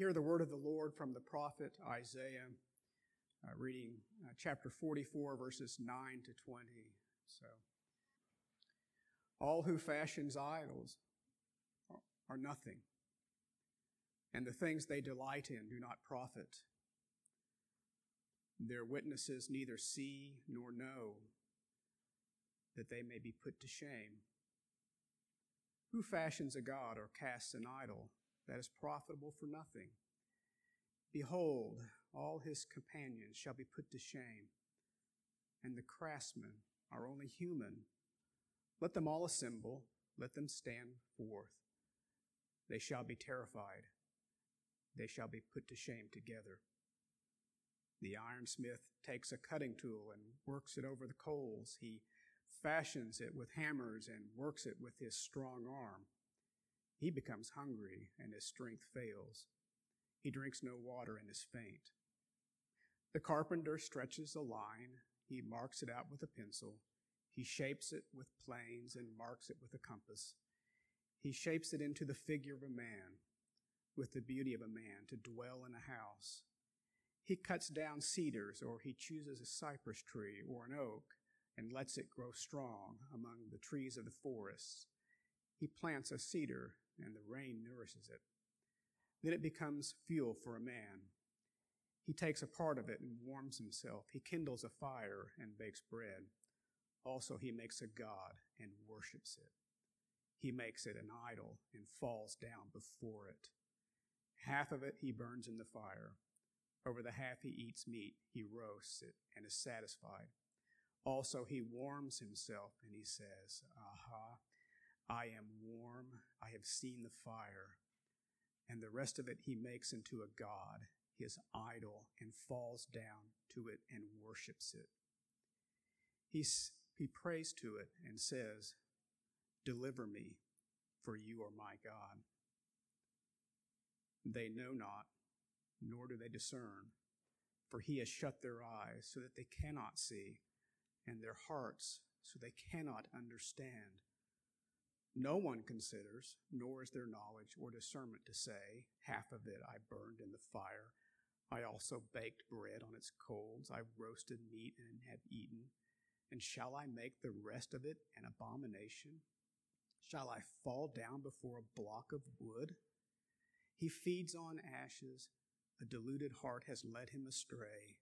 Hear the word of the Lord from the prophet Isaiah, uh, reading uh, chapter 44, verses 9 to 20. So, all who fashions idols are nothing, and the things they delight in do not profit. Their witnesses neither see nor know that they may be put to shame. Who fashions a god or casts an idol that is profitable for nothing? Behold, all his companions shall be put to shame, and the craftsmen are only human. Let them all assemble, let them stand forth. They shall be terrified, they shall be put to shame together. The ironsmith takes a cutting tool and works it over the coals. He fashions it with hammers and works it with his strong arm. He becomes hungry and his strength fails. He drinks no water and is faint. The carpenter stretches a line. He marks it out with a pencil. He shapes it with planes and marks it with a compass. He shapes it into the figure of a man, with the beauty of a man, to dwell in a house. He cuts down cedars, or he chooses a cypress tree or an oak and lets it grow strong among the trees of the forests. He plants a cedar, and the rain nourishes it. Then it becomes fuel for a man. He takes a part of it and warms himself. He kindles a fire and bakes bread. Also, he makes a god and worships it. He makes it an idol and falls down before it. Half of it he burns in the fire. Over the half he eats meat, he roasts it and is satisfied. Also, he warms himself and he says, Aha, I am warm. I have seen the fire. And the rest of it he makes into a god, his idol, and falls down to it and worships it. He, he prays to it and says, Deliver me, for you are my God. They know not, nor do they discern, for he has shut their eyes so that they cannot see and their hearts so they cannot understand. No one considers, nor is there knowledge or discernment to say, Half of it I burned in the fire. I also baked bread on its coals. I roasted meat and have eaten. And shall I make the rest of it an abomination? Shall I fall down before a block of wood? He feeds on ashes. A deluded heart has led him astray,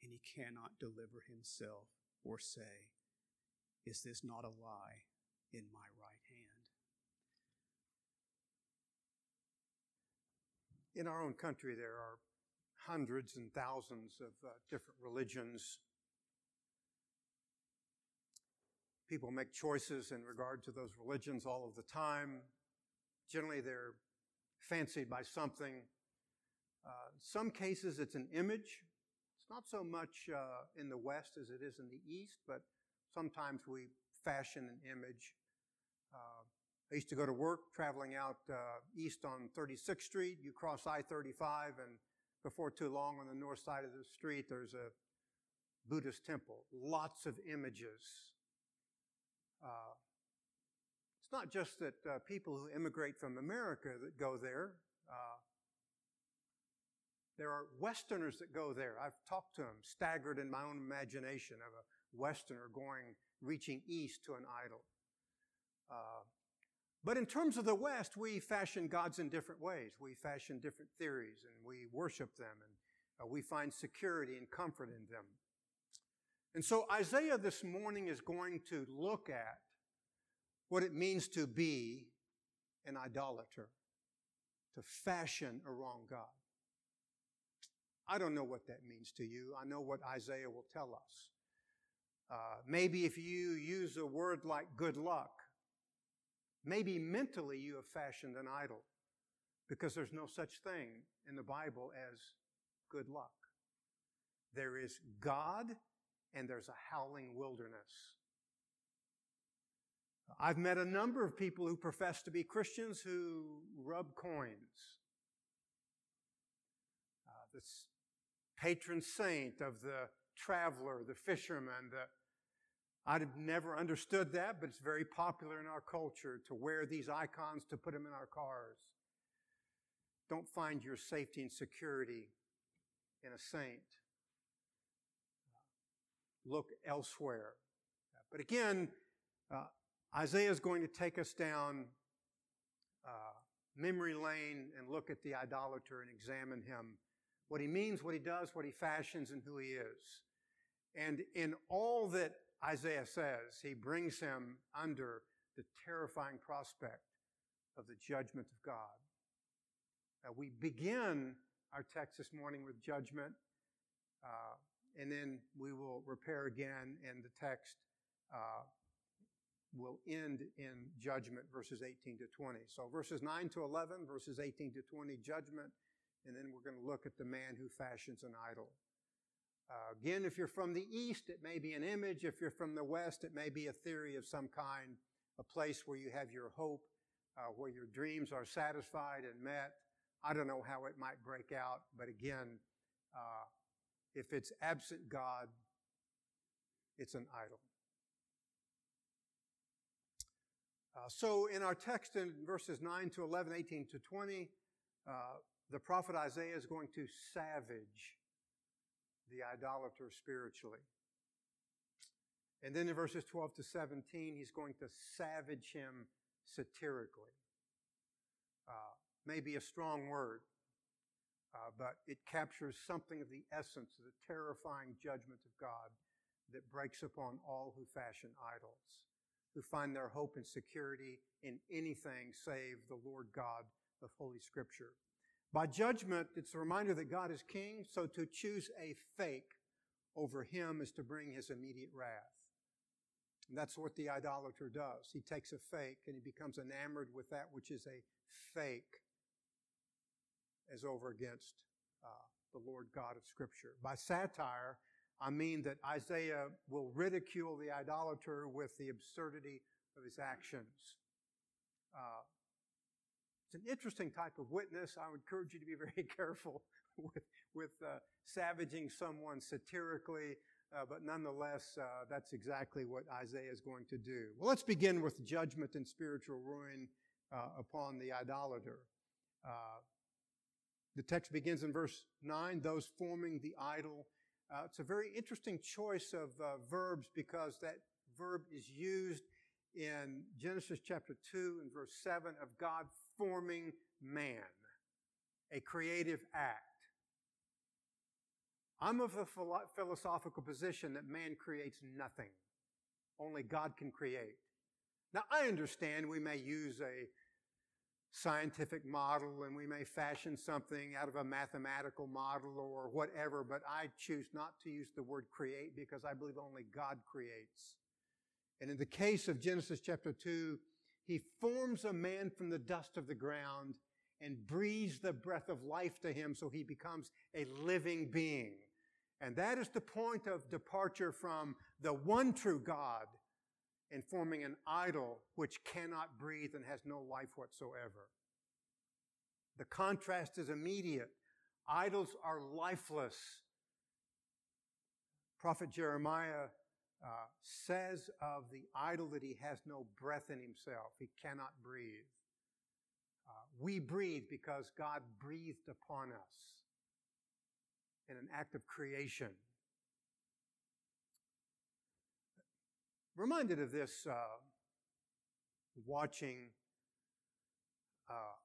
and he cannot deliver himself or say, Is this not a lie in my right hand? In our own country, there are hundreds and thousands of uh, different religions. People make choices in regard to those religions all of the time. Generally, they're fancied by something. Uh, some cases, it's an image it's not so much uh, in the West as it is in the East, but sometimes we fashion an image. Uh, I used to go to work traveling out uh, east on 36th Street. You cross I-35 and before too long on the north side of the street there's a Buddhist temple. Lots of images. Uh, it's not just that uh, people who immigrate from America that go there. Uh, there are Westerners that go there. I've talked to them, staggered in my own imagination of a Westerner going, reaching east to an idol. But in terms of the West, we fashion gods in different ways. We fashion different theories and we worship them and uh, we find security and comfort in them. And so Isaiah this morning is going to look at what it means to be an idolater, to fashion a wrong God. I don't know what that means to you. I know what Isaiah will tell us. Uh, maybe if you use a word like good luck, maybe mentally you have fashioned an idol because there's no such thing in the Bible as good luck. There is God and there's a howling wilderness. I've met a number of people who profess to be Christians who rub coins. Uh, this patron saint of the traveler, the fisherman. The, I'd never understood that, but it's very popular in our culture to wear these icons to put them in our cars. don't find your safety and security in a saint. Look elsewhere. But again, uh, Isaiah is going to take us down uh, memory lane and look at the idolater and examine him, what he means, what he does, what he fashions, and who he is. And in all that Isaiah says, he brings him under the terrifying prospect of the judgment of God. Uh, we begin our text this morning with judgment, uh, and then we will repair again, and the text uh, will end in judgment, verses 18 to 20. So verses 9 to 11, verses 18 to 20, judgment, and then we're going to look at the man who fashions an idol. Uh, again, if you're from the east, it may be an image. If you're from the west, it may be a theory of some kind, a place where you have your hope, uh, where your dreams are satisfied and met. I don't know how it might break out, but again, uh, if it's absent God, it's an idol. Uh, so in our text in verses 9 to 11, 18 to 20, uh, the prophet Isaiah is going to savage the idolater spiritually. And then in verses 12 to 17, he's going to savage him satirically. Uh, maybe a strong word, uh, but it captures something of the essence of the terrifying judgment of God that breaks upon all who fashion idols who find their hope and security in anything save the Lord God of Holy Scripture. By judgment, it's a reminder that God is king, so to choose a fake over him is to bring his immediate wrath. And that's what the idolater does. He takes a fake and he becomes enamored with that which is a fake as over against uh, the Lord God of Scripture. By satire, I mean that Isaiah will ridicule the idolater with the absurdity of his actions. Uh, it's an interesting type of witness. I would encourage you to be very careful with, with uh, savaging someone satirically, uh, but nonetheless, uh, that's exactly what Isaiah is going to do. Well, let's begin with judgment and spiritual ruin uh, upon the idolater. Uh, the text begins in verse 9 those forming the idol uh, it's a very interesting choice of verbs because that verb is used in Genesis chapter 2 and verse 7 of God forming man, a creative act. I'm of the philosophical position that man creates nothing. Only God can create. Now, I understand we may use a scientific model and we may fashion something out of a mathematical model or whatever, but I choose not to use the word create because I believe only God creates. And in the case of Genesis chapter 2, he forms a man from the dust of the ground and breathes the breath of life to him so he becomes a living being. And that is the point of departure from the one true God and forming an idol which cannot breathe and has no life whatsoever. The contrast is immediate. Idols are lifeless. Prophet Jeremiah uh, says of the idol that he has no breath in himself. He cannot breathe. Uh, we breathe because God breathed upon us in an act of creation. reminded of this uh, watching a uh,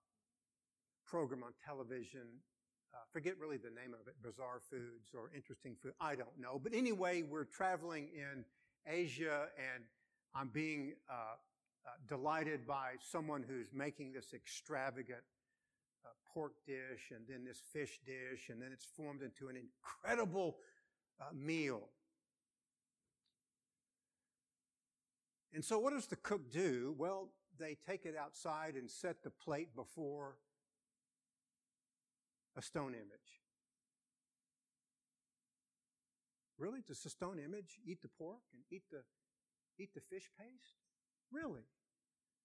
program on television. Uh, forget really the name of it, Bizarre Foods or Interesting Food. I don't know. But anyway, we're traveling in Asia and I'm being uh, uh, delighted by someone who's making this extravagant uh, pork dish and then this fish dish and then it's formed into an incredible meal. And so what does the cook do? Well, they take it outside and set the plate before a stone image. Really? Does the stone image eat the pork and eat the, eat the fish paste? Really?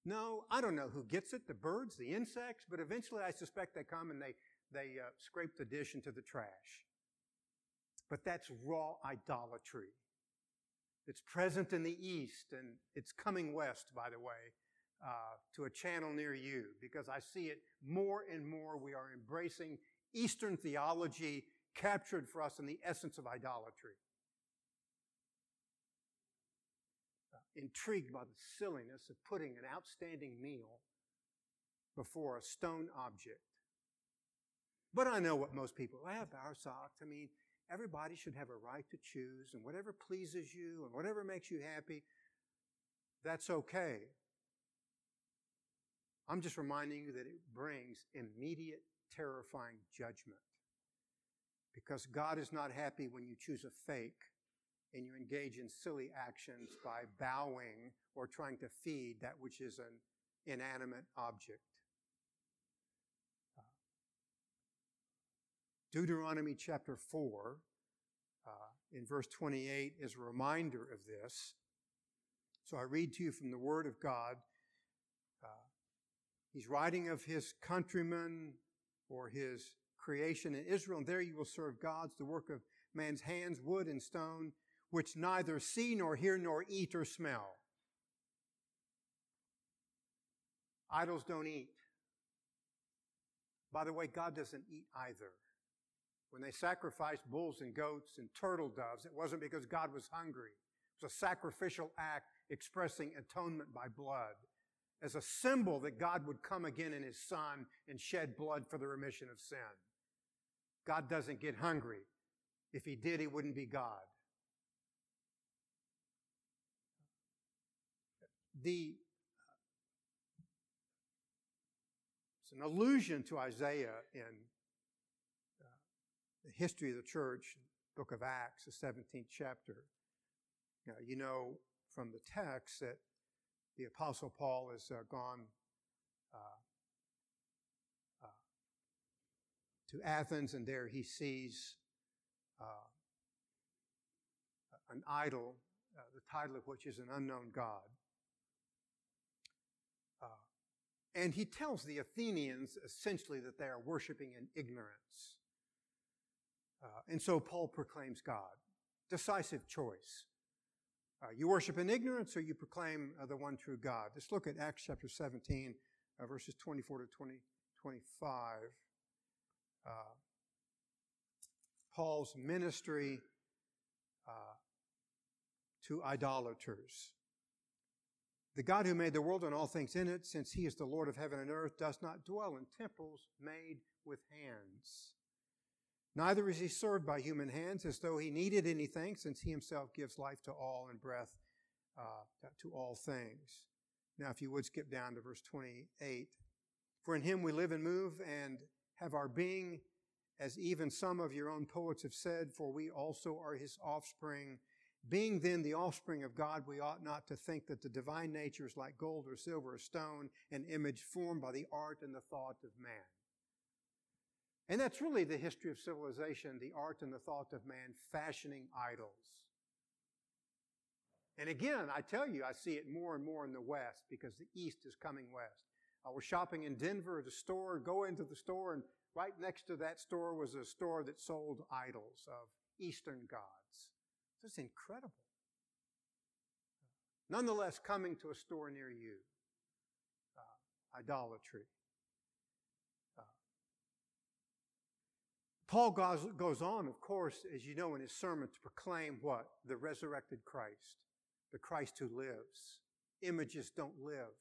No, I don't know who gets it, the birds, the insects, but eventually I suspect they come and they, they uh, scrape the dish into the trash. But that's raw idolatry. It's present in the East and it's coming west, by the way. uh, to a channel near you because I see it more and more. We are embracing Eastern theology captured for us in the essence of idolatry. Uh, intrigued by the silliness of putting an outstanding meal before a stone object. But I know what most people have our socks. I mean, everybody should have a right to choose, and whatever pleases you and whatever makes you happy, that's okay. I'm just reminding you that it brings immediate, terrifying judgment. Because God is not happy when you choose a fake and you engage in silly actions by bowing or trying to feed that which is an inanimate object. Deuteronomy chapter 4, uh, in verse 28, is a reminder of this. So I read to you from the Word of God. Uh, he's writing of his countrymen or his creation in Israel, and there you will serve gods, the work of man's hands, wood and stone, which neither see nor hear nor eat or smell. Idols don't eat. By the way, God doesn't eat either. When they sacrificed bulls and goats and turtle doves, it wasn't because God was hungry. It was a sacrificial act expressing atonement by blood as a symbol that God would come again in his son and shed blood for the remission of sin. God doesn't get hungry. If he did, he wouldn't be God. The, it's an allusion to Isaiah in uh, the history of the church, book of Acts, the 17th chapter. Now, you know from the text that the Apostle Paul has uh, gone uh, uh, to Athens, and there he sees uh, an idol, uh, the title of which is an unknown God. Uh, and he tells the Athenians essentially that they are worshiping in ignorance. and so Paul proclaims God. Decisive choice. Uh, you worship in ignorance or you proclaim uh, the one true God. Let's look at Acts chapter 17, uh, verses 24 to 20, 25. Uh, Paul's ministry uh, to idolaters. The God who made the world and all things in it, since he is the Lord of heaven and earth, does not dwell in temples made with hands Neither is he served by human hands as though he needed anything, since he himself gives life to all and breath uh, to all things. Now, if you would skip down to verse 28. For in him we live and move and have our being, as even some of your own poets have said, for we also are his offspring. Being then the offspring of God, we ought not to think that the divine nature is like gold or silver or stone, an image formed by the art and the thought of man. And that's really the history of civilization, the art and the thought of man fashioning idols. And again, I tell you, I see it more and more in the West because the East is coming West. I was shopping in Denver at a store, go into the store, and right next to that store was a store that sold idols of Eastern gods. It's incredible. Nonetheless, coming to a store near you, uh, idolatry. Paul goes, goes on, of course, as you know in his sermon, to proclaim what? The resurrected Christ, the Christ who lives. Images don't live,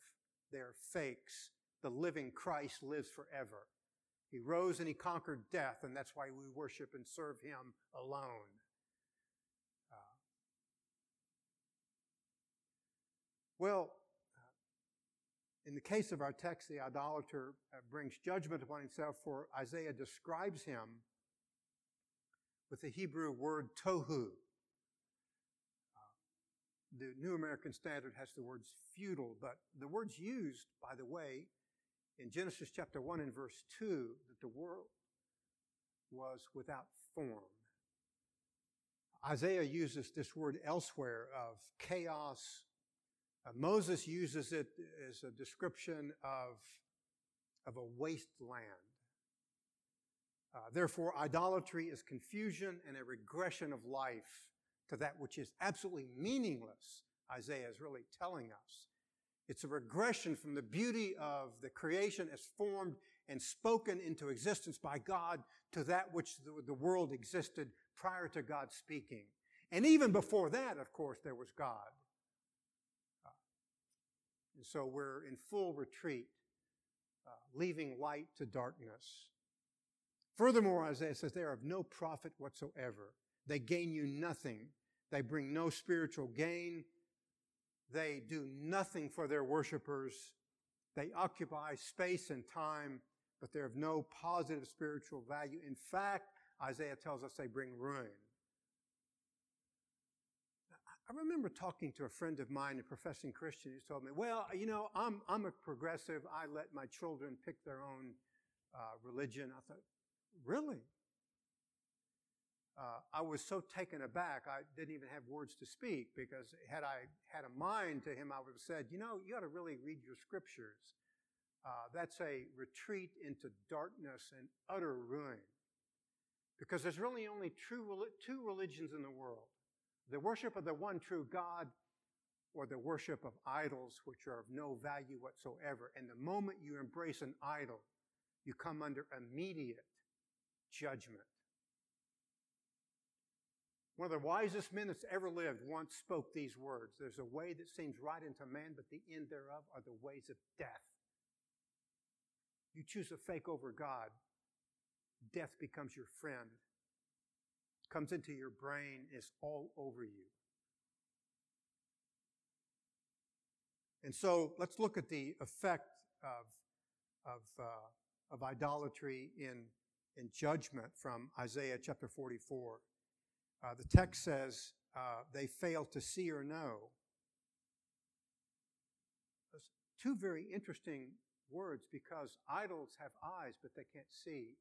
they're fakes. The living Christ lives forever. He rose and he conquered death, and that's why we worship and serve him alone. Uh, well, uh, in the case of our text, the idolater uh, brings judgment upon himself, for Isaiah describes him with the Hebrew word tohu. Uh, the New American Standard has the words futile, but the words used, by the way, in Genesis chapter 1 and verse 2, that the world was without form. Isaiah uses this word elsewhere of chaos. Uh, Moses uses it as a description of, of a wasteland. Uh, therefore, idolatry is confusion and a regression of life to that which is absolutely meaningless, Isaiah is really telling us. It's a regression from the beauty of the creation as formed and spoken into existence by God to that which the world existed prior to God speaking. And even before that, of course, there was God. Uh, and so we're in full retreat, uh, leaving light to darkness. Furthermore, Isaiah says, they are of no profit whatsoever. They gain you nothing. They bring no spiritual gain. They do nothing for their worshipers. They occupy space and time, but they're of no positive spiritual value. In fact, Isaiah tells us they bring ruin. I remember talking to a friend of mine, a professing Christian, who told me, well, you know, I'm, I'm a progressive. I let my children pick their own uh, religion. I thought, really? Uh, I was so taken aback, I didn't even have words to speak because had I had a mind to him, I would have said, you know, you ought to really read your scriptures. Uh, that's a retreat into darkness and utter ruin. Because there's really only true, two religions in the world. The worship of the one true God or the worship of idols which are of no value whatsoever. And the moment you embrace an idol, you come under immediate judgment. One of the wisest men that's ever lived once spoke these words There's a way that seems right unto man, but the end thereof are the ways of death. You choose a fake over God, death becomes your friend, comes into your brain, is all over you. And so let's look at the effect of, of, uh, of idolatry in, in judgment from Isaiah chapter 44. Uh, the text says uh, they fail to see or know. Those two very interesting words because idols have eyes, but they can't see.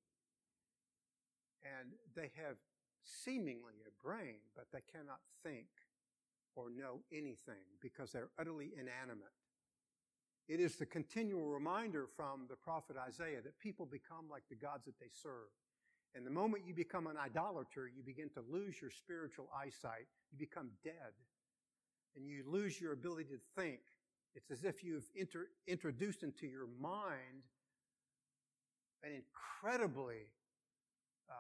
And they have seemingly a brain, but they cannot think or know anything because they're utterly inanimate. It is the continual reminder from the prophet Isaiah that people become like the gods that they serve. And the moment you become an idolater, you begin to lose your spiritual eyesight. You become dead. And you lose your ability to think. It's as if you've inter- introduced into your mind an incredibly uh,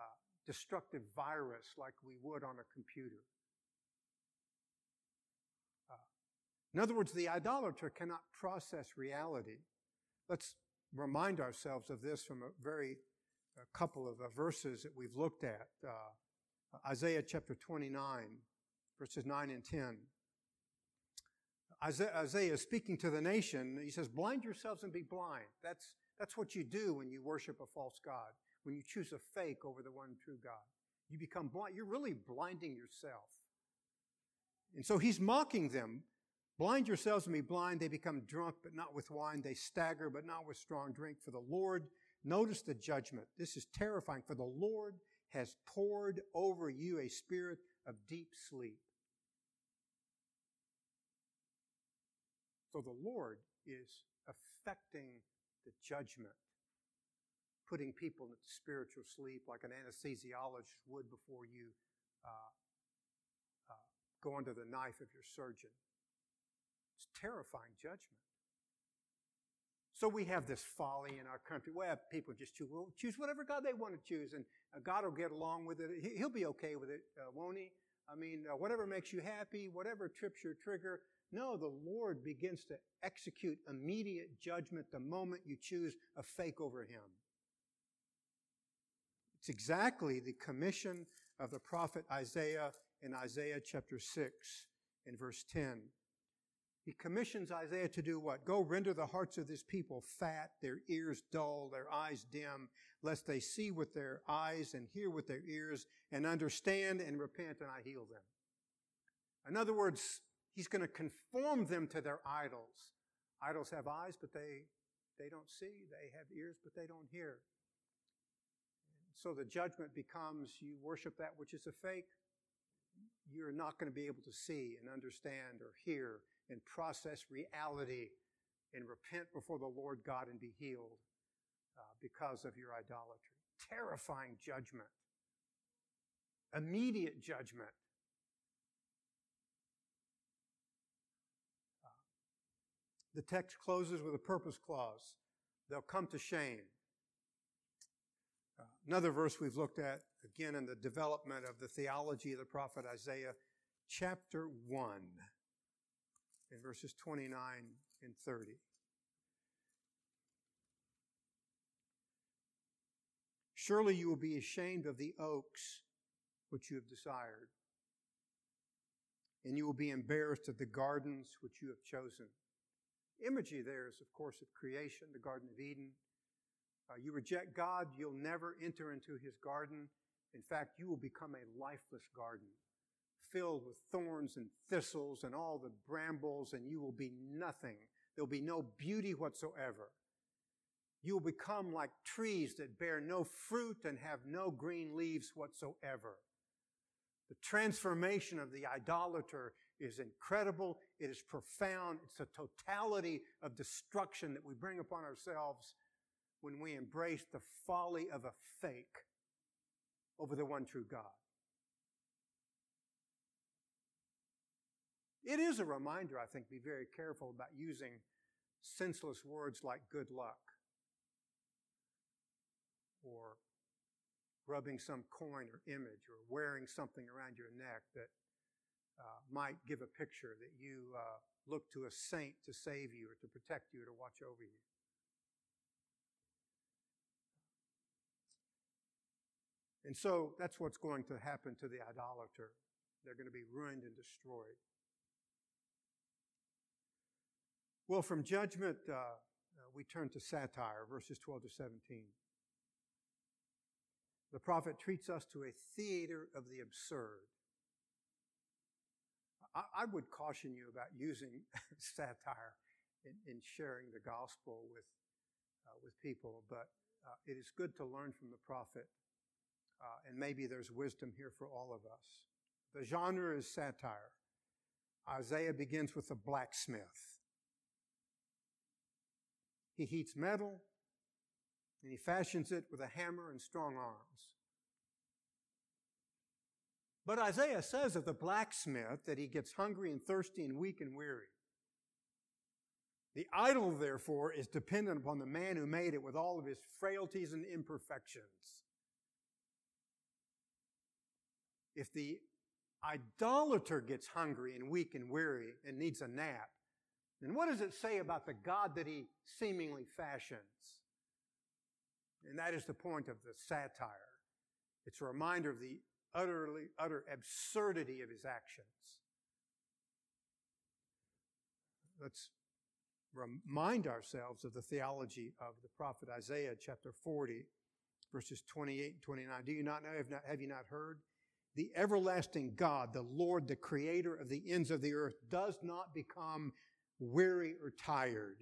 destructive virus like we would on a computer. Uh, in other words, the idolater cannot process reality. Let's remind ourselves of this from a very a couple of uh, verses that we've looked at. Uh, Isaiah chapter 29, verses 9 and 10. Isaiah, Isaiah is speaking to the nation. He says, blind yourselves and be blind. That's, that's what you do when you worship a false God, when you choose a fake over the one true God. You become blind. You're really blinding yourself. And so he's mocking them. Blind yourselves and be blind. They become drunk, but not with wine. They stagger, but not with strong drink. For the Lord Notice the judgment. This is terrifying. For the Lord has poured over you a spirit of deep sleep. So the Lord is affecting the judgment, putting people into spiritual sleep like an anesthesiologist would before you uh, uh, go under the knife of your surgeon. It's terrifying judgment. So we have this folly in our country where people just choose, well, choose whatever God they want to choose, and uh, God will get along with it. He'll be okay with it, uh, won't He? I mean, uh, whatever makes you happy, whatever trips your trigger. No, the Lord begins to execute immediate judgment the moment you choose a fake over Him. It's exactly the commission of the prophet Isaiah in Isaiah chapter 6 in verse 10. He commissions Isaiah to do what? Go render the hearts of this people fat, their ears dull, their eyes dim, lest they see with their eyes and hear with their ears and understand and repent and I heal them. In other words, he's going to conform them to their idols. Idols have eyes, but they, they don't see. They have ears, but they don't hear. So the judgment becomes you worship that which is a fake. You're not going to be able to see and understand or hear and process reality and repent before the Lord God and be healed uh, because of your idolatry. Terrifying judgment. Immediate judgment. Uh, The text closes with a purpose clause. They'll come to shame. Uh, another verse we've looked at, again, in the development of the theology of the prophet Isaiah, chapter 1, in verses 29 and 30. Surely you will be ashamed of the oaks which you have desired, and you will be embarrassed of the gardens which you have chosen. Imagery there is, of course, of creation, the Garden of Eden. Uh, you reject God, you'll never enter into his garden. In fact, you will become a lifeless garden, filled with thorns and thistles and all the brambles, and you will be nothing. There'll be no beauty whatsoever. You will become like trees that bear no fruit and have no green leaves whatsoever. The transformation of the idolater is incredible. It is profound. It's a totality of destruction that we bring upon ourselves when we embrace the folly of a fake over the one true God. It is a reminder, I think, be very careful about using senseless words like good luck or rubbing some coin or image or wearing something around your neck that uh, might give a picture that you uh, look to a saint to save you or to protect you or to watch over you. And so that's what's going to happen to the idolater. They're going to be ruined and destroyed. Well, from judgment, uh, uh we turn to satire, verses 12 to 17. The prophet treats us to a theater of the absurd. I, I would caution you about using satire in, in, sharing the gospel with, uh, with people, but uh, it is good to learn from the prophet, uh, and maybe there's wisdom here for all of us. The genre is satire. Isaiah begins with a blacksmith. He heats metal, and he fashions it with a hammer and strong arms. But Isaiah says of the blacksmith that he gets hungry and thirsty and weak and weary. The idol, therefore, is dependent upon the man who made it with all of his frailties and imperfections. If the idolater gets hungry and weak and weary and needs a nap, then what does it say about the God that he seemingly fashions? And that is the point of the satire. It's a reminder of the utterly, utter absurdity of his actions. Let's remind ourselves of the theology of the prophet Isaiah, chapter 40, verses 28 and 29. Do you not know? Have, not, have you not heard? The everlasting God, the Lord, the creator of the ends of the earth, does not become weary or tired.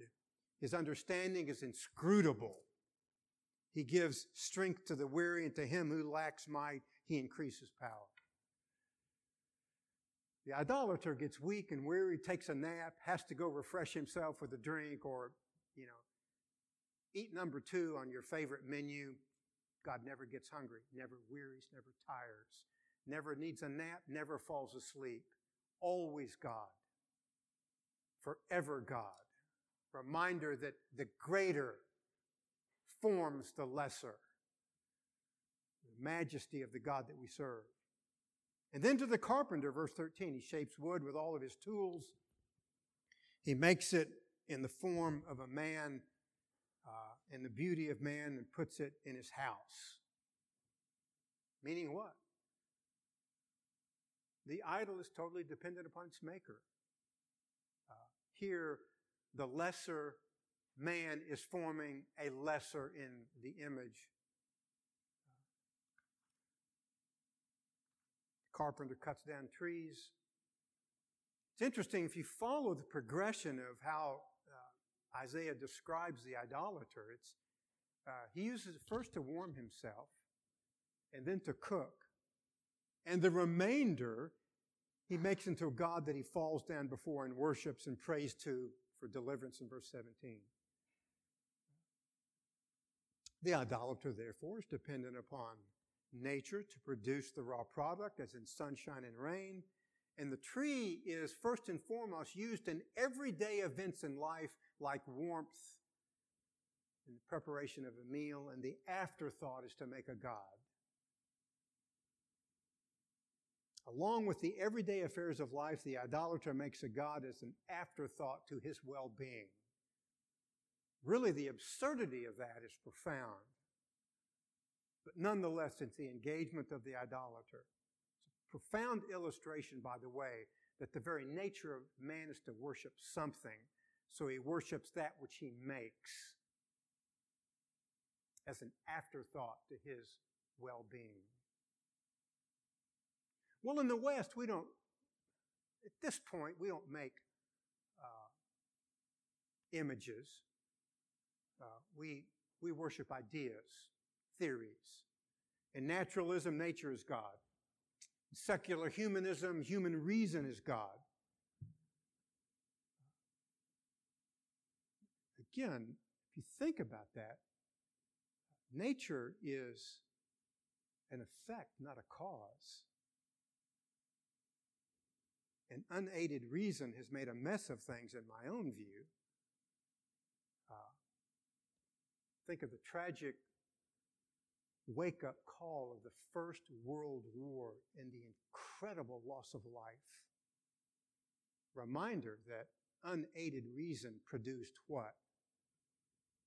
His understanding is inscrutable. He gives strength to the weary, and to him who lacks might, he increases power. The idolater gets weak and weary, takes a nap, has to go refresh himself with a drink or, you know, eat number two on your favorite menu. God never gets hungry, never wearies, never tires, never needs a nap, never falls asleep. Always God. Forever God. Reminder that the greater forms the lesser. The majesty of the God that we serve. And then to the carpenter, verse 13, he shapes wood with all of his tools. He makes it in the form of a man uh, and the beauty of man and puts it in his house. Meaning what? The idol is totally dependent upon its maker. Here, the lesser man is forming a lesser in the image. Carpenter cuts down trees. It's interesting if you follow the progression of how uh, Isaiah describes the idolater. It's uh, he uses it first to warm himself, and then to cook, and the remainder he makes into a God that he falls down before and worships and prays to for deliverance in verse 17. The idolater, therefore, is dependent upon nature to produce the raw product, as in sunshine and rain, And the tree is first and foremost used in everyday events in life like warmth and the preparation of a meal, and the afterthought is to make a God. Along with the everyday affairs of life, the idolater makes a God as an afterthought to his well being. Really, the absurdity of that is profound. But nonetheless, it's the engagement of the idolater. It's a profound illustration, by the way, that the very nature of man is to worship something, so he worships that which he makes as an afterthought to his well being. Well, in the West, we don't, at this point, we don't make uh, images. Uh, we, we worship ideas, theories. In naturalism, nature is God. In secular humanism, human reason is God. Again, if you think about that, nature is an effect, not a cause and unaided reason has made a mess of things in my own view. Uh, think of the tragic wake up call of the First World War and the incredible loss of life. Reminder that unaided reason produced what?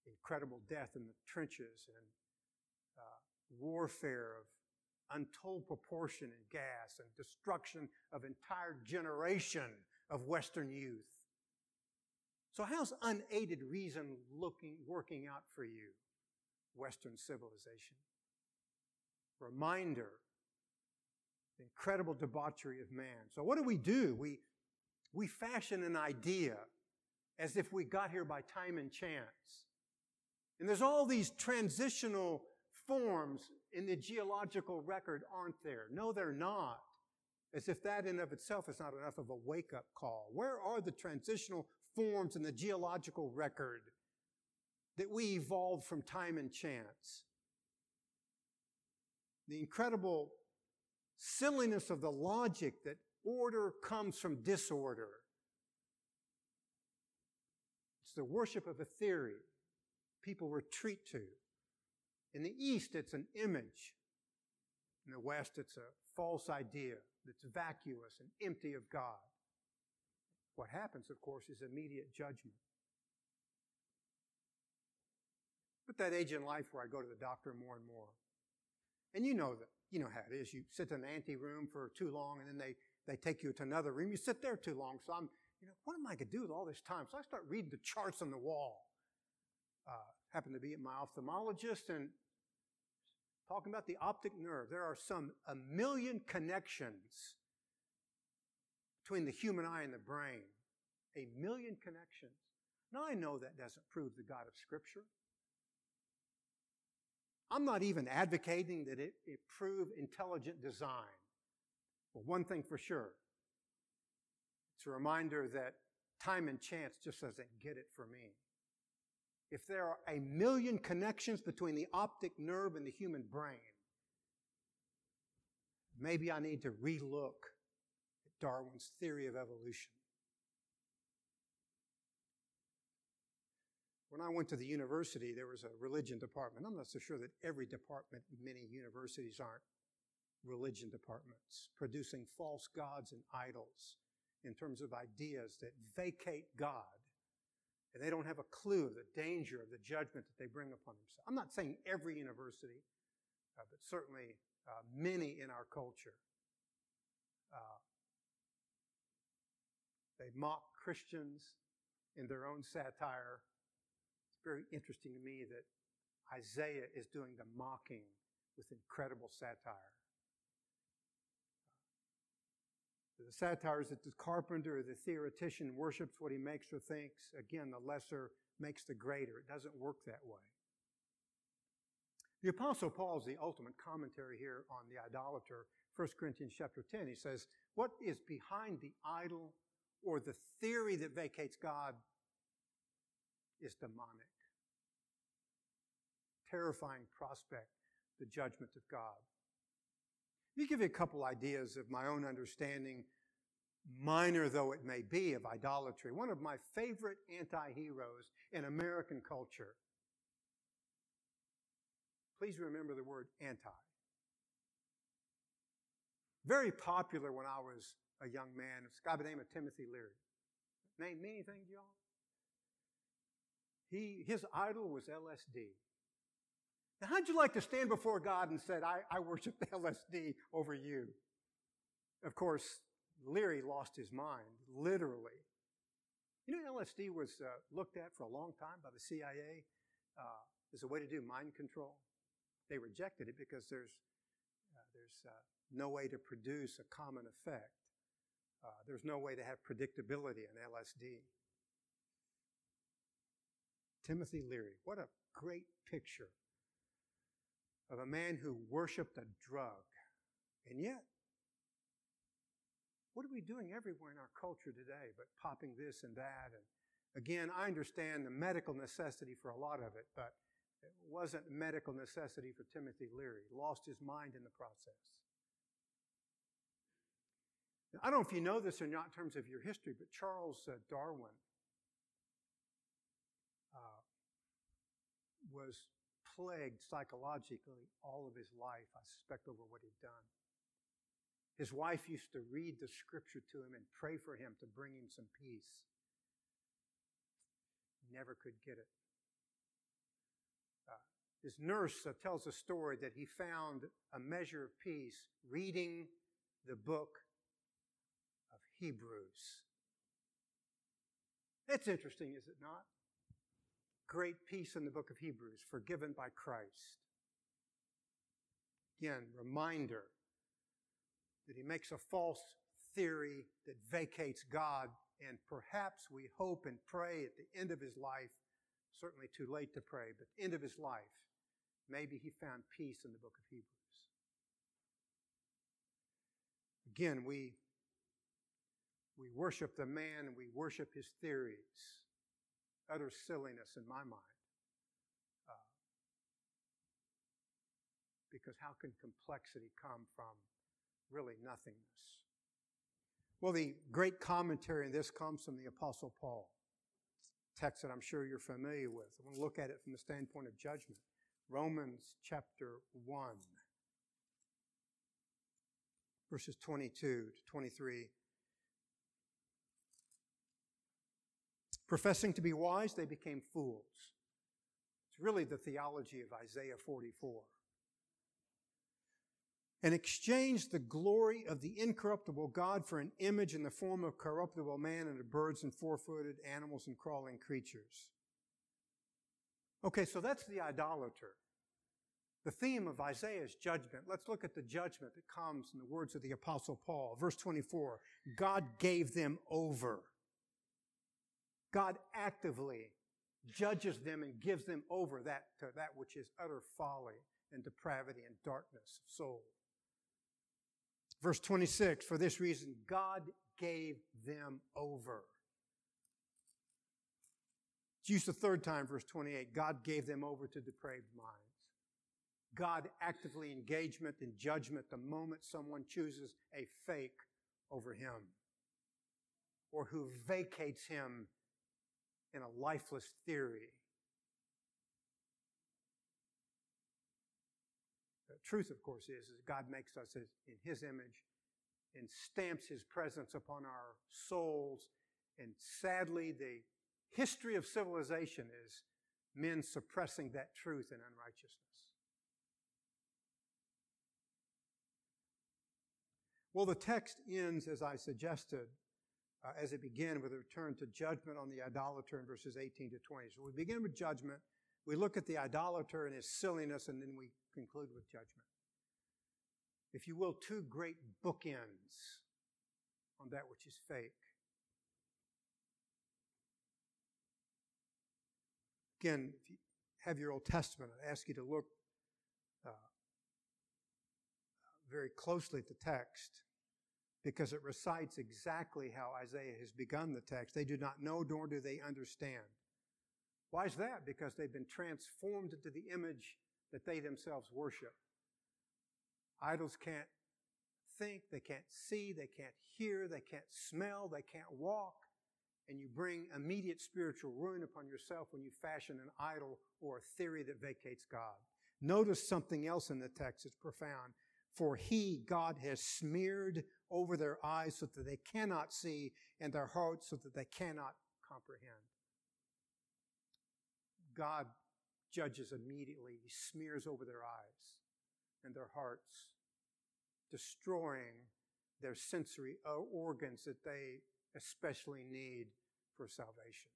Incredible death in the trenches and uh, warfare of untold proportion in gas and destruction of entire generation of Western youth. So how's unaided reason looking, working out for you, Western civilization? Reminder, the incredible debauchery of man. So what do we do? We, we fashion an idea as if we got here by time and chance. And there's all these transitional forms in the geological record aren't there. No, they're not. As if that in of itself is not enough of a wake up call. Where are the transitional forms in the geological record that we evolved from time and chance? The incredible silliness of the logic that order comes from disorder. It's the worship of a theory people retreat to. In the East, it's an image. In the West, it's a false idea that's vacuous and empty of God. What happens, of course, is immediate judgment. But that age in life where I go to the doctor more and more. And you know that, you know how it is. You sit in an ante room for too long and then they, they take you to another room. You sit there too long. So I'm, you know, what am I going to do with all this time? So I start reading the charts on the wall. Uh, happen to be at my ophthalmologist and talking about the optic nerve. There are some a million connections between the human eye and the brain. A million connections. Now I know that doesn't prove the God of Scripture. I'm not even advocating that it, it prove intelligent design. But one thing for sure, it's a reminder that time and chance just doesn't get it for me if there are a million connections between the optic nerve and the human brain, maybe I need to relook at Darwin's theory of evolution. When I went to the university, there was a religion department. I'm not so sure that every department, many universities aren't religion departments, producing false gods and idols in terms of ideas that vacate God and they don't have a clue of the danger of the judgment that they bring upon themselves. I'm not saying every university, uh, but certainly uh, many in our culture. Uh, they mock Christians in their own satire. It's very interesting to me that Isaiah is doing the mocking with incredible satire. The satire is that the carpenter or the theoretician worships what he makes or thinks. Again, the lesser makes the greater. It doesn't work that way. The Apostle Paul is the ultimate commentary here on the idolater. 1 Corinthians chapter 10, he says, What is behind the idol or the theory that vacates God is demonic. Terrifying prospect, the judgment of God. Let me give you a couple ideas of my own understanding minor though it may be, of idolatry. One of my favorite anti heroes in American culture. Please remember the word anti. Very popular when I was a young man. It's a guy by the name of Timothy Leary. Name me anything y'all? He, his idol was LSD. How'd you like to stand before God and said, I, I worship LSD over you? Of course, Leary lost his mind, literally. You know, LSD was uh, looked at for a long time by the CIA uh, as a way to do mind control. They rejected it because there's, uh, there's uh, no way to produce a common effect. Uh, there's no way to have predictability in LSD. Timothy Leary, what a great picture of a man who worshiped a drug. And yet, what are we doing everywhere in our culture today but popping this and that? And again, I understand the medical necessity for a lot of it, but it wasn't medical necessity for Timothy Leary. He lost his mind in the process. I don't know if you know this or not in terms of your history, but Charles uh, Darwin uh, was plagued psychologically all of his life, I suspect, over what he'd done. His wife used to read the scripture to him and pray for him to bring him some peace. Never could get it. Uh, his nurse uh, tells a story that he found a measure of peace reading the book of Hebrews. It's interesting, is it not? Great peace in the book of Hebrews, forgiven by Christ. Again, reminder that he makes a false theory that vacates God, and perhaps we hope and pray at the end of his life, certainly too late to pray, but end of his life, maybe he found peace in the book of Hebrews. Again, we, we worship the man and we worship his theories. Utter silliness in my mind. Uh, because how can complexity come from really nothingness. Well, the great commentary in this comes from the Apostle Paul, text that I'm sure you're familiar with. I want to look at it from the standpoint of judgment. Romans chapter 1, verses 22 to 23. Professing to be wise, they became fools. It's really the theology of Isaiah 44 and exchanged the glory of the incorruptible God for an image in the form of corruptible man and of birds and four-footed animals and crawling creatures. Okay, so that's the idolater. The theme of Isaiah's judgment. Let's look at the judgment that comes in the words of the apostle Paul. Verse 24. God gave them over. God actively judges them and gives them over that to that which is utter folly and depravity and darkness of soul. Verse 26, for this reason, God gave them over. It's used the third time, verse 28. God gave them over to depraved minds. God actively engagement in judgment the moment someone chooses a fake over him or who vacates him in a lifeless theory The truth, of course, is, is God makes us in His image and stamps His presence upon our souls. And sadly, the history of civilization is men suppressing that truth in unrighteousness. Well, the text ends, as I suggested, uh, as it began with a return to judgment on the idolater in verses 18 to 20. So we begin with judgment. We look at the idolater and his silliness, and then we conclude with judgment. If you will, two great bookends on that which is fake. Again, if you have your Old Testament, I ask you to look uh, very closely at the text because it recites exactly how Isaiah has begun the text. They do not know, nor do they understand. Why is that? Because they've been transformed into the image that they themselves worship. Idols can't think, they can't see, they can't hear, they can't smell, they can't walk. And you bring immediate spiritual ruin upon yourself when you fashion an idol or a theory that vacates God. Notice something else in the text that's profound. For he, God, has smeared over their eyes so that they cannot see and their hearts so that they cannot comprehend. God judges immediately. He smears over their eyes and their hearts, destroying their sensory uh, organs that they especially need for salvation.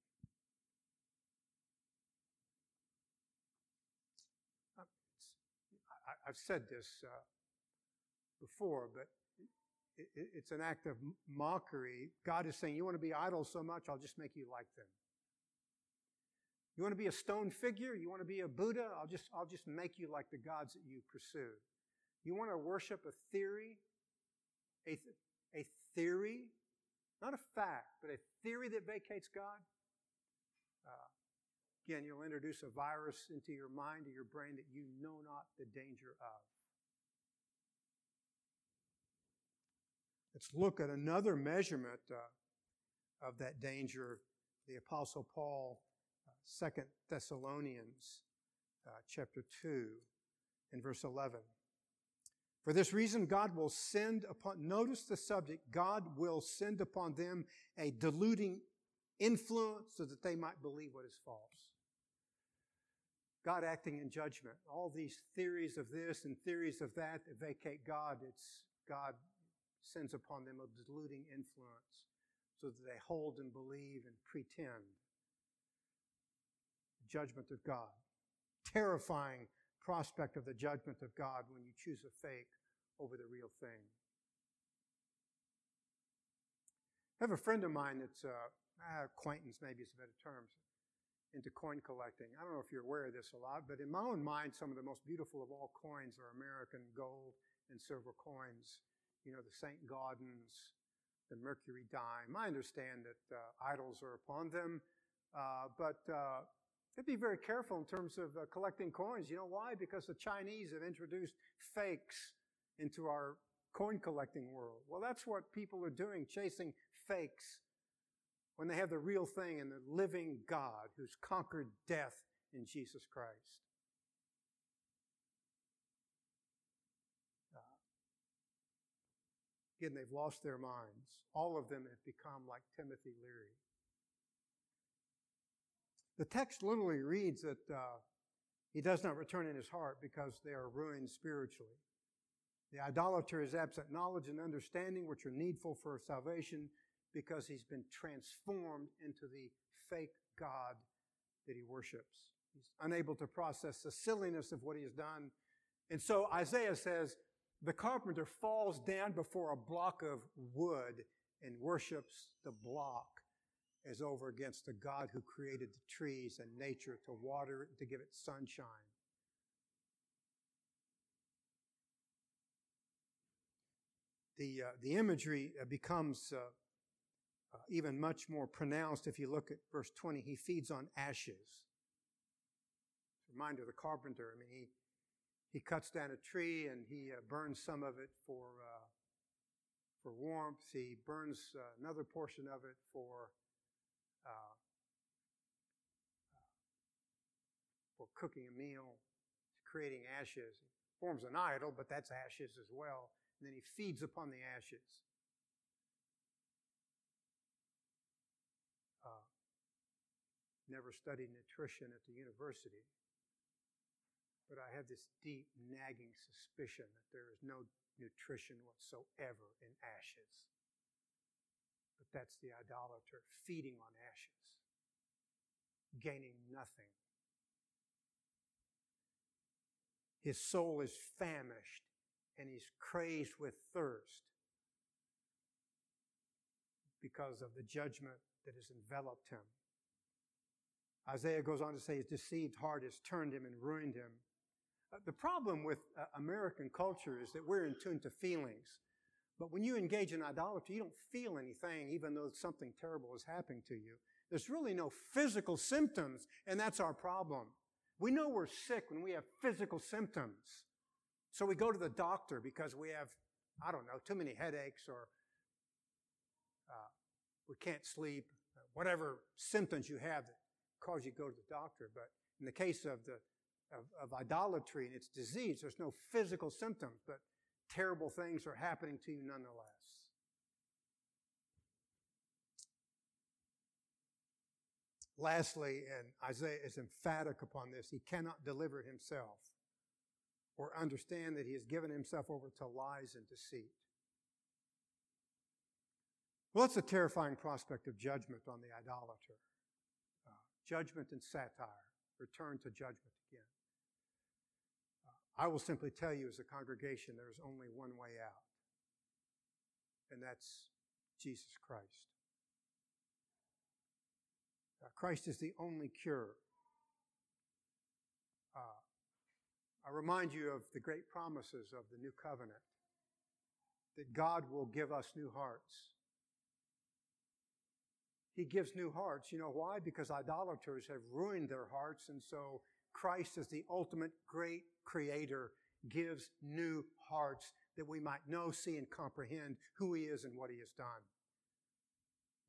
I've said this uh, before, but it's an act of mockery. God is saying, You want to be idols so much, I'll just make you like them. You want to be a stone figure? You want to be a Buddha? I'll just, I'll just make you like the gods that you pursue. You want to worship a theory? A, th- a theory? Not a fact, but a theory that vacates God? Uh, again, you'll introduce a virus into your mind or your brain that you know not the danger of. Let's look at another measurement uh, of that danger. The Apostle Paul Second Thessalonians uh, chapter 2 and verse 11. For this reason, God will send upon, notice the subject, God will send upon them a deluding influence so that they might believe what is false. God acting in judgment. All these theories of this and theories of that that vacate God, it's God sends upon them a deluding influence so that they hold and believe and pretend judgment of God. Terrifying prospect of the judgment of God when you choose a fake over the real thing. I have a friend of mine that's uh, acquaintance, maybe is a better term, into coin collecting. I don't know if you're aware of this a lot, but in my own mind, some of the most beautiful of all coins are American gold and silver coins. You know, the St. Gaudens, the Mercury dime. I understand that uh, idols are upon them, uh, but uh, to be very careful in terms of uh, collecting coins. You know why? Because the Chinese have introduced fakes into our coin collecting world. Well, that's what people are doing, chasing fakes when they have the real thing and the living God who's conquered death in Jesus Christ. Again, they've lost their minds. All of them have become like Timothy Leary. The text literally reads that uh, he does not return in his heart because they are ruined spiritually. The idolater is absent knowledge and understanding, which are needful for salvation, because he's been transformed into the fake God that he worships. He's unable to process the silliness of what he has done. And so Isaiah says, the carpenter falls down before a block of wood and worships the block as over against the God who created the trees and nature to water it, to give it sunshine. The, uh, the imagery uh, becomes uh, uh, even much more pronounced if you look at verse 20. He feeds on ashes. reminder the carpenter. I mean, he, he cuts down a tree and he uh, burns some of it for, uh, for warmth. He burns another portion of it for uh, for cooking a meal, creating ashes. He forms an idol, but that's ashes as well. And then he feeds upon the ashes. Uh, never studied nutrition at the university, but I have this deep, nagging suspicion that there is no nutrition whatsoever in ashes. But that's the idolater feeding on ashes, gaining nothing. His soul is famished and he's crazed with thirst because of the judgment that has enveloped him. Isaiah goes on to say his deceived heart has turned him and ruined him. Uh, the problem with uh, American culture is that we're in tune to feelings. But when you engage in idolatry, you don't feel anything, even though something terrible is happening to you. There's really no physical symptoms, and that's our problem. We know we're sick when we have physical symptoms. So we go to the doctor because we have I don't know, too many headaches or uh, we can't sleep, whatever symptoms you have that cause you to go to the doctor. But in the case of the of, of idolatry and its disease, there's no physical symptoms, but terrible things are happening to you nonetheless. Lastly, and Isaiah is emphatic upon this, he cannot deliver himself or understand that he has given himself over to lies and deceit. Well, it's a terrifying prospect of judgment on the idolater. Uh, judgment and satire, return to judgment I will simply tell you as a congregation there is only one way out, and that's Jesus Christ. Uh, Christ is the only cure. Uh, I remind you of the great promises of the new covenant that God will give us new hearts. He gives new hearts. You know why? Because idolaters have ruined their hearts, and so Christ, as the ultimate great creator, gives new hearts that we might know, see, and comprehend who He is and what He has done.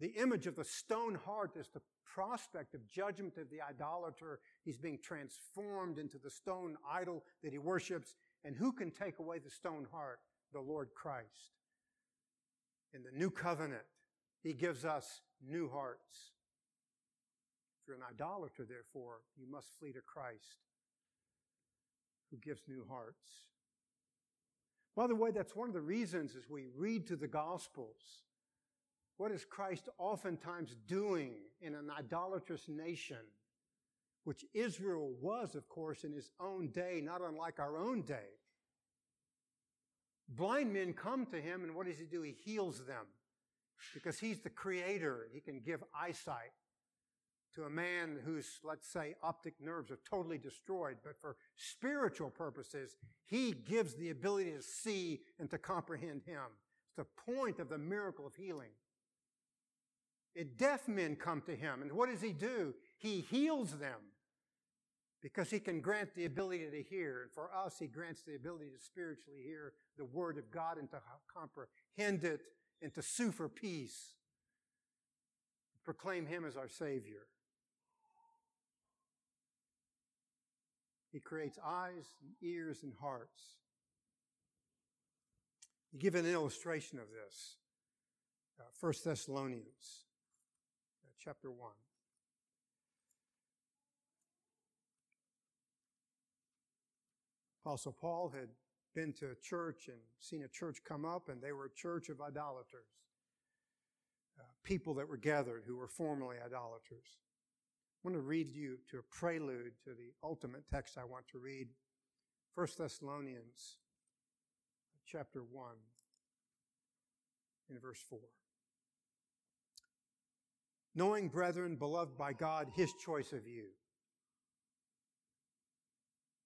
The image of the stone heart is the prospect of judgment of the idolater. He's being transformed into the stone idol that he worships. And who can take away the stone heart? The Lord Christ. In the new covenant, he gives us new hearts. If you're an idolater, therefore, you must flee to Christ, who gives new hearts. By the way, that's one of the reasons as we read through the Gospels, what is Christ oftentimes doing in an idolatrous nation, which Israel was, of course, in his own day, not unlike our own day? Blind men come to him, and what does he do? He heals them because he's the creator. He can give eyesight to a man whose, let's say, optic nerves are totally destroyed, but for spiritual purposes, he gives the ability to see and to comprehend him. It's the point of the miracle of healing. And deaf men come to him. And what does he do? He heals them because he can grant the ability to hear. And for us, he grants the ability to spiritually hear the word of God and to comprehend it and to sue for peace. Proclaim him as our Savior. He creates eyes and ears and hearts. You give an illustration of this. Uh, 1 Thessalonians chapter 1. Apostle Paul had been to a church and seen a church come up, and they were a church of idolaters. Uh, people that were gathered who were formerly idolaters. I want to read you to a prelude to the ultimate text I want to read. 1 Thessalonians chapter 1 in verse 4 knowing, brethren, beloved by God, His choice of you.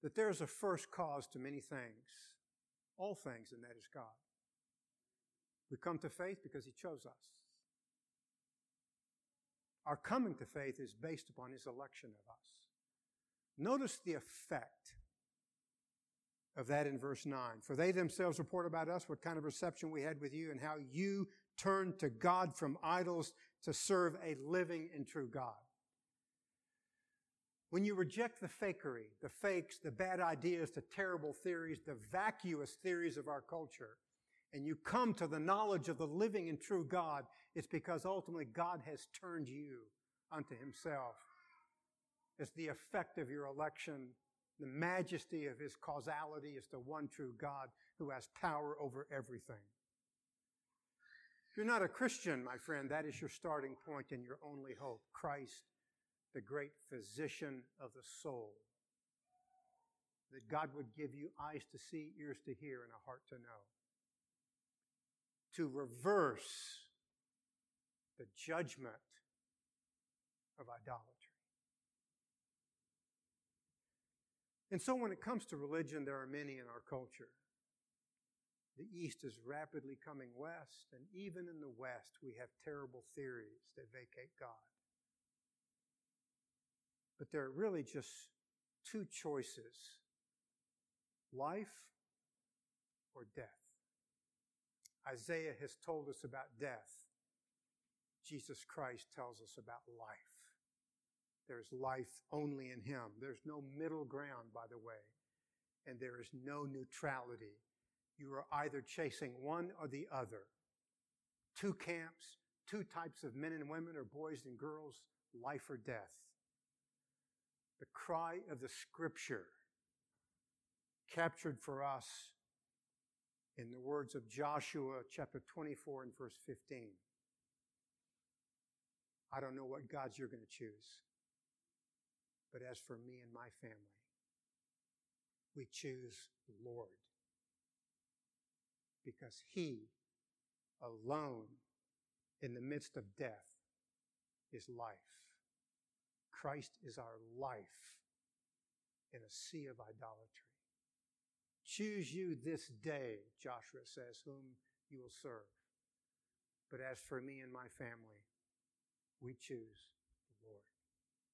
That there is a first cause to many things, all things, and that is God. We come to faith because He chose us. Our coming to faith is based upon His election of us. Notice the effect of that in verse 9. For they themselves report about us what kind of reception we had with you and how you turned to God from idols to serve a living and true God. When you reject the fakery, the fakes, the bad ideas, the terrible theories, the vacuous theories of our culture, and you come to the knowledge of the living and true God, it's because ultimately God has turned you unto himself. It's the effect of your election, the majesty of his causality is the one true God who has power over everything. If you're not a Christian, my friend, that is your starting point and your only hope. Christ, the great physician of the soul. That God would give you eyes to see, ears to hear, and a heart to know. To reverse the judgment of idolatry. And so when it comes to religion, there are many in our culture the East is rapidly coming west, and even in the West, we have terrible theories that vacate God. But there are really just two choices life or death. Isaiah has told us about death. Jesus Christ tells us about life. There's life only in Him. There's no middle ground, by the way, and there is no neutrality. You are either chasing one or the other. Two camps, two types of men and women, or boys and girls, life or death. The cry of the Scripture, captured for us in the words of Joshua chapter 24 and verse 15. I don't know what gods you're going to choose. But as for me and my family, we choose Lord. Because He alone in the midst of death is life. Christ is our life in a sea of idolatry. Choose you this day, Joshua says, whom you will serve. But as for me and my family, we choose